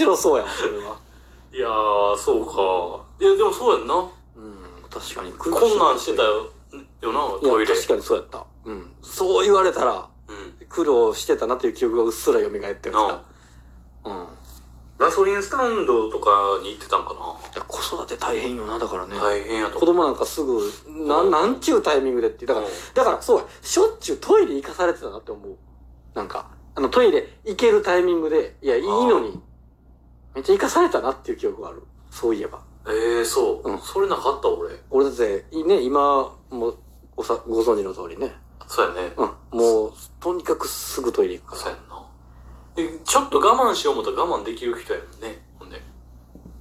白そうやん、それは。いやー、そうか。いや、でもそうやんな。うん、確かに。こんなんしてたよ、よな、トイレ。確かにそうやった。うん。そう言われたら、うん。苦労してたなっていう記憶がうっすら蘇ってるなかうん。ガソリンスタンドとかに行ってたんかいや子育て大変よな、だからね。な。大変やと子。供なんかすぐ、な、うんなんちゅうタイミングでって。だから、うんだからそうや、しょっちゅうトイレ行かされてたなって思う。なんか、あのトイレ行けるタイミングで、いや、いいのに、めっちゃ行かされたなっていう記憶がある。そういえば。ええー、そう、うんそれなかった俺。俺だって、いね、今、もう、ごさ、ご存知の通りね。そうやね。うん。もう、とにかくすぐトイレ行くからそうや。んな。え、ちょっと我慢しよう思ったら我慢できる人やもんね。ほんで。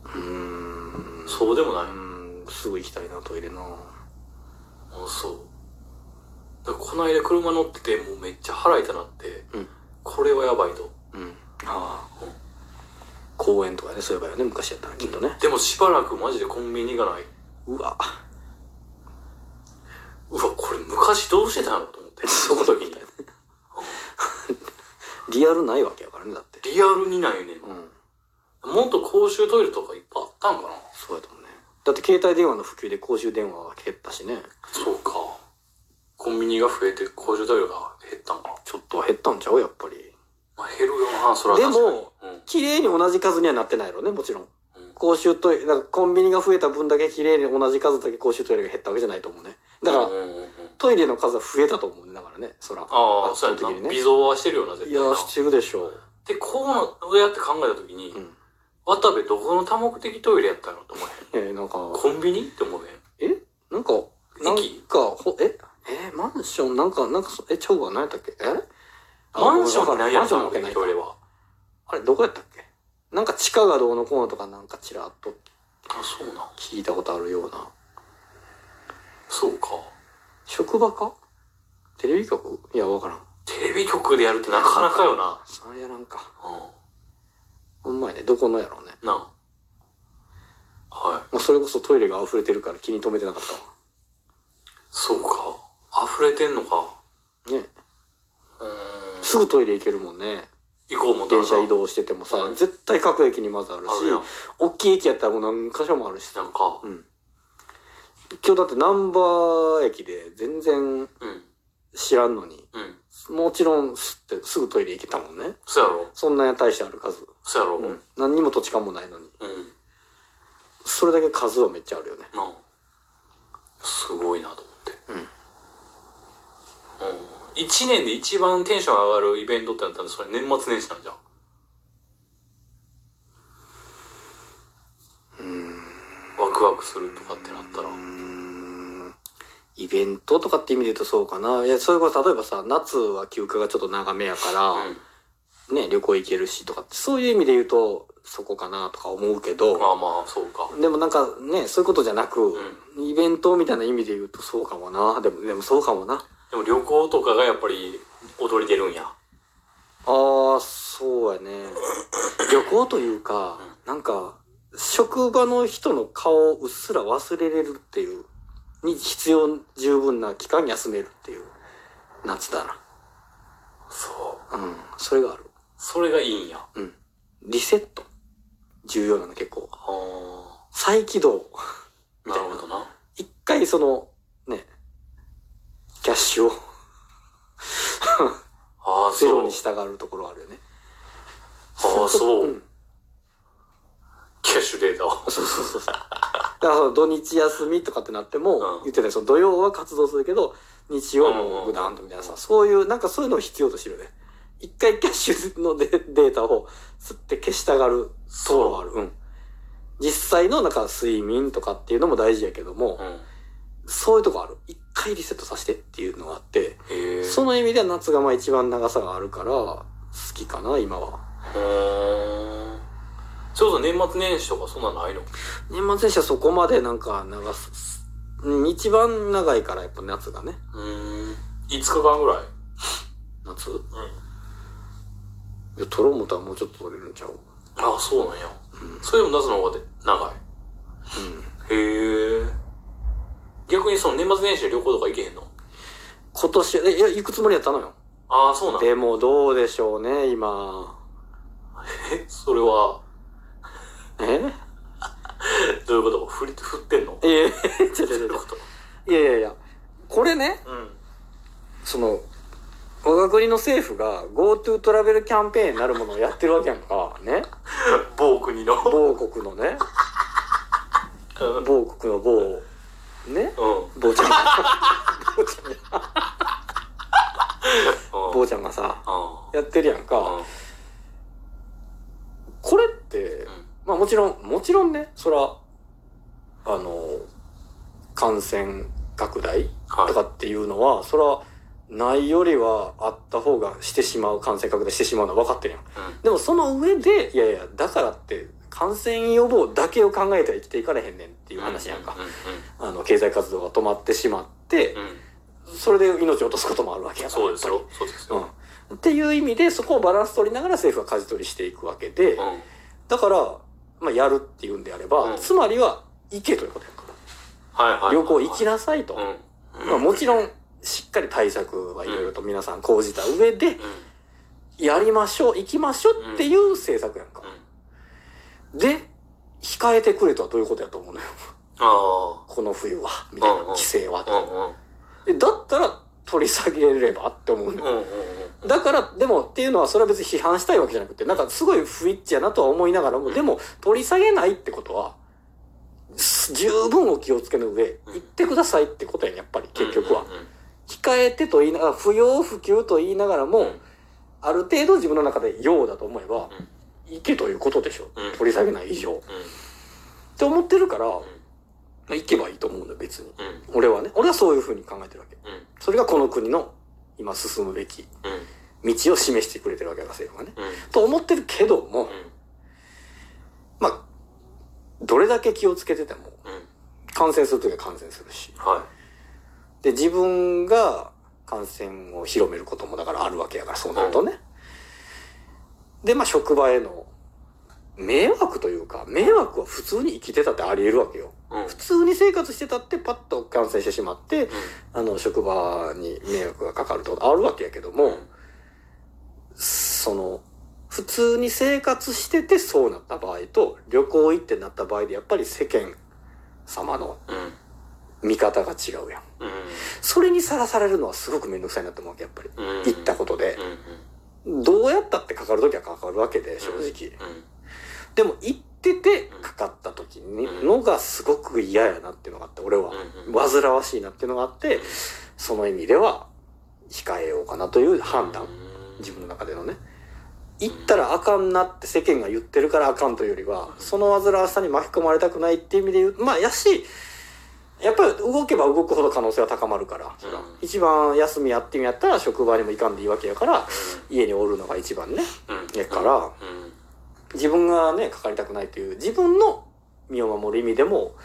うーん。そうでもない。うーん、すぐ行きたいな、トイレな。あ、そう。だこの間車乗ってて、もうめっちゃ腹痛なって、うんこれはやばいと。うん。ああ。公園とかね、そういえばよね、昔やったらきっとね。でもしばらくマジでコンビニがない。うわ。うわ、これ昔どうしてたんやろと思って。その時に。リアルないわけやからね、だって。リアルにないねん。うん。もっと公衆トイレとかいっぱいあったんかなそうやと思うね。だって携帯電話の普及で公衆電話は減ったしね。そうか。コンビニが増えて公衆トイレが減ったんか。ちょっとは減ったんちゃうやっぱり。まあ減るよな、それはで確かに。も、綺麗に同じ数にはなってないのね、もちろん。公衆トイレ、だからコンビニが増えた分だけ綺麗に同じ数だけ公衆トイレが減ったわけじゃないと思うね。だから、トイレの数は増えたと思うね。だからね、そら。ああ、圧そうやね微増はしてるよな、絶対な。いや、してるでしょう。で、こうやって考えたときに、うん。渡部どこの多目的トイレやったのと思えへん？えー、なんか、コンビニって思うへん？え？なんか、なん駅か、ほ、え？え？マンション？なんか、なんかそ、え、ちゃうわ、何やったっけ？え？あマンションにないやマンつなのションのわけないトイレは。あれ、どこやったっけ？なんか地下がどうのこうのとかなんかちらっとあ、そうなん。聞いたことあるような。そうか。職場か？テレビ局？いや、わからん。テレビ局でやるってなかなかよな。それやらんか。うほんまやね。どこのやろうね。ん。なあ。はい。もうそれこそトイレが溢れてるから気に留めてなかったわ。そうか。溢れてんのか。ね。うーん。すぐトイレ行けるもんね。行こう思ったらな電車移。動しててもさ、うん絶対各駅にまずあるしあるやん、大きい駅やったらもう何箇所もあるしさ。なんか。うん。今日だってナンバー駅で全然うん。知らんのに、うん。もちろんすってすぐトイレ行けたもんね。そうやろ。そんなに大してある数。そうやろ。うん。うん。何にも土地勘もないのに。うん。それだけ数はめっちゃあるよね。なあ。すごいなと思って。うん。うん。一年で一番テンション上がるイベントってなったらそれ年末年始なんじゃん。ワクワクするとかってなったら。イベントとかって意味で言うとそうかな。いや、それこそ例えばさ、夏は休暇がちょっと長めやから、うん。ね、旅行行けるしとかって、そういう意味で言うと、そこかなとか思うけど、まあまあ、そうか。でもなんかね、そういうことじゃなく、うイベントみたいな意味で言うとそうかもな。でも、でもそうかもな。でも旅行とかがやっぱり踊り出るんや。ああ、そうやね。旅行というか、なんか、職場の人の顔をうっすら忘れれるっていう、に必要十分な期間に休めるっていう夏だな。そう。うん、それがある。それがいいんや。うん。リセット。重要なの結構。あ再起動。あ。なるほどな。一回その、ね、キャッシュをああ、ゼ。ロに従うところあるよね。ああ、そう。んキャッシュデータを。そうそうそうそう。だからその土日休みとかってなっても、うん言ってたよその土曜は活動するけど、日曜はもうグダーンとみたいなさ、そういう、なんかそういうのを必要としてるよね。一回キャッシュのデデータを吸って消したがるところがある。うん。実際のなんか睡眠とかっていうのも大事やけども、うん。そういうとこある。一回リセットさせてっていうのがあって。その意味では夏がまあ一番長さがあるから、好きかな、今は。うーん。そうそう、年末年始とかそんなんないの？年末年始はそこまでなんか長す、うん一番長いからやっぱ夏がね。うーん。5日間ぐらい？夏？うん。いや、取ろう思ったらもうちょっと取れるんちゃう？ああ、そうなんや。それでも夏の方がで長い？うん。へえ。逆にその年末年始で旅行とか行けへんの？今年、え、いや、行くつもりやったのよ。ああ、そうなんでもどうでしょうね、今。え、それは、え？どういうこと？振り、振ってんの？いやいや、ちょちょちいやいやいや、これね、うん。その、我が国の政府が GoTo トラベルキャンペーンになるものをやってるわけやんか。ね。某国の。某国のね。某国の某、ね？うん。坊ちゃんが、坊ちゃんが、坊ちゃんがさ、あやってるやんあ。か。これって、まあもちろん、もちろんね、そら、あの、感染拡大はいとかっていうのは、そら、ないよりはあった方がしてしまう、感染拡大してしまうのは分かってるやん。うん。でもその上で、いやいや、だからって、感染予防だけを考えては生きていかれへんねんっていう話やんか。うん。あの、経済活動が止まってしまってう、ん。うん。それで命を落とすこともあるわけやから。そうですよ。そうですよ。うん。っていう意味で、そこをバランス取りながら政府が舵取りしていくわけで、うん。だから、まあ、やるっていうんであれば、うんつまりは、行けということやから。はいはい。旅行行きなさいと。うん。まあ、もちろん、しっかり対策はいろいろと皆さん講じた上で、やりましょう、行きましょうっていう政策やんか。で、控えてくれとはどういうことやと思うのよ。あこの冬は、みたいな、うんうん規制はと。だったら、取り下げればって思うのよ。うんうんうん。だから、でもっていうのは、それは別に批判したいわけじゃなくて、なんかすごい不一致やなとは思いながらも、でも、取り下げないってことは、す十分お気をつけの上、うん言ってくださいってことやね、やっぱり、結局はうん。うん控えてと言いながら、不要不急と言いながらも、うんある程度自分の中で用だと思えば、いけということでしょ。うん取り下げない以上。って思ってるから、まあ、行けばいいと思うんだよ、別に。うんうん俺はね。俺はそういうふうに考えてるわけ。うんそれがこの国の今進むべきうん道を示してくれてるわけだ、政府がね。うんと思ってるけども、うんまあ、どれだけ気をつけてても、うん感染するときは感染するし。はで、自分が感染を広めることもだからあるわけやから、そうなるとね。で、まあ、職場への迷惑というか、迷惑は普通に生きてたってあり得るわけよ。いうん普通に生活してたってパッと感染してしまって、うあの、職場に迷惑がかかるってことあるわけやけども、んその、普通に生活しててそうなった場合と、旅行行ってなった場合でやっぱり世間様のうん見方が違うやん。うんそれにさらされるのはすごくめんどくさいなって思うわけ、やっぱり。うん行ったことでう。んどうやったってかかるときはかかるわけで、正直。うんでも行っててかかった時にうんのがすごく嫌やなっていうのがあって、俺は。うん煩わしいなっていうのがあって、その意味では控えようかなという判断。自分の中でのね。行ったらあかんなって世間が言ってるからあかんというよりは、その煩わしさに巻き込まれたくないっていう意味で言う、まあやし、やっぱり動けば動くほど可能性は高まるから、うん。一番休みやってみやったら職場にも行かんでいいわけやから、家におるのが一番ね。うん。やから。うん。自分がね、かかりたくないという自分の身を守る意味でも、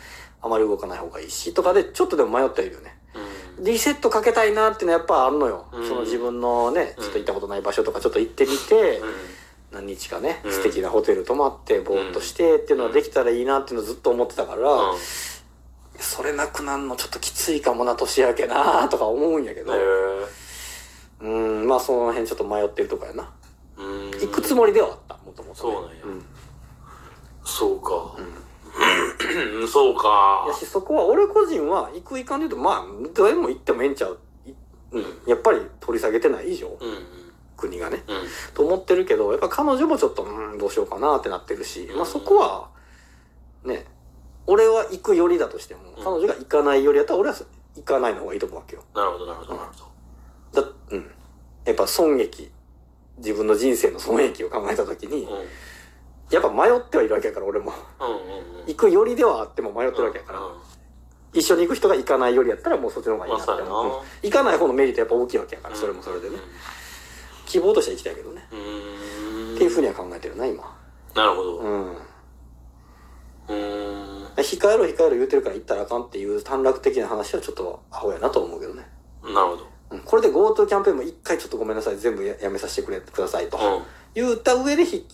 あまり動かない方がいいし、とかでちょっとでも迷ってはいるよね。うん。リセットかけたいなっていうのはやっぱあるのよ。うん。その自分のね、うん。ちょっと行ったことない場所とかちょっと行ってみて、うん。何日かね、うん。素敵なホテル泊まって、ぼーっとしてっていうのはできたらいいなっていうのをずっと思ってたから、うんそれなくなるのちょっときついかもな、年明けなとか思うんやけど、へうん、まあその辺ちょっと迷ってるとこやな。えうん行くつもりではあった、もともと。そうなんやうん。そうかうんうん そうかやし、そこは俺個人は行く行かんで言うと、まあ、どれも行ってもええんちゃう。いうん。やっぱり取り下げてない以上、うん国がね。うんと思ってるけど、やっぱ彼女もちょっと、うん、どうしようかなってなってるし、まあそこは、ね、俺は行くよりだとしても、うん彼女が行かないよりやったら俺は行かないの方がいいと思うわけよ。なるほどなるほどなるほどだ、うん。やっぱ損益、自分の人生の損益を考えたときに、うんやっぱ迷ってはいるわけやから、俺も。うんうんうん行くよりではあっても迷ってるわけやから、うん一緒に行く人が行かないよりやったらもうそっちの方がいいなってまあそうやな思う。うん行かない方のメリットやっぱ大きいわけやから、それもそれでね。希望としては行きたいけどね。うんうんっていうふうには考えてるな、今。なるほどうん。うん控えろ控えろ言うてるから行ったらあかんっていう短絡的な話はちょっとアホやなと思うけどね。なるほどうんこれで GoTo キャンペーンも一回ちょっとごめんなさい、全部ややめさせてくれ、くださいと。うん言った上でひ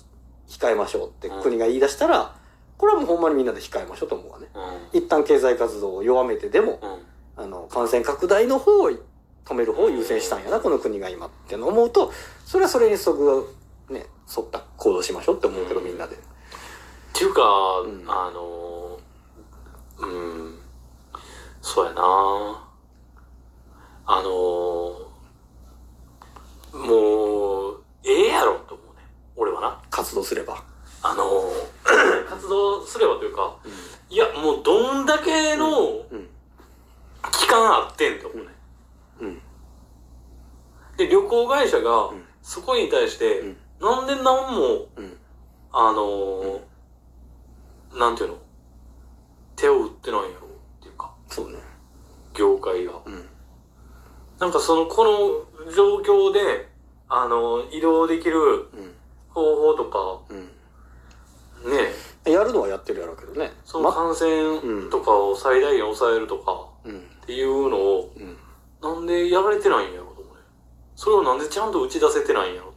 控えましょうって国が言い出したら、これはもうほんまにみんなで控えましょうと思うわね。うん一旦経済活動を弱めてでも、うんあの、感染拡大の方を止める方を優先したんやな、この国が今って思うと、それはそれにそぐ、ね、沿った行動しましょうって思うけど、みんなで。違っていうか、んあの、うん、そうやなあの、もう、ええやろと思うね。俺はな。活動すれば。あの、活動すればというか、いや、もうどんだけのうん。期間あってんと思うね。うん。で、旅行会社がん、そこに対して、うんなんで何も、うん。あのーなんていうの？手を打ってないんやろっていうか、そうね。業界が。うん。なんかその、この状況で、あの移動できるうん。方法とか、うん。ね、やるのはやってるやろうけどね。まその感染とかを最大限抑えるとかうん。っていうのを、うん。なんでやられてないんやろと思うね。それをなんでちゃんと打ち出せてないんやろ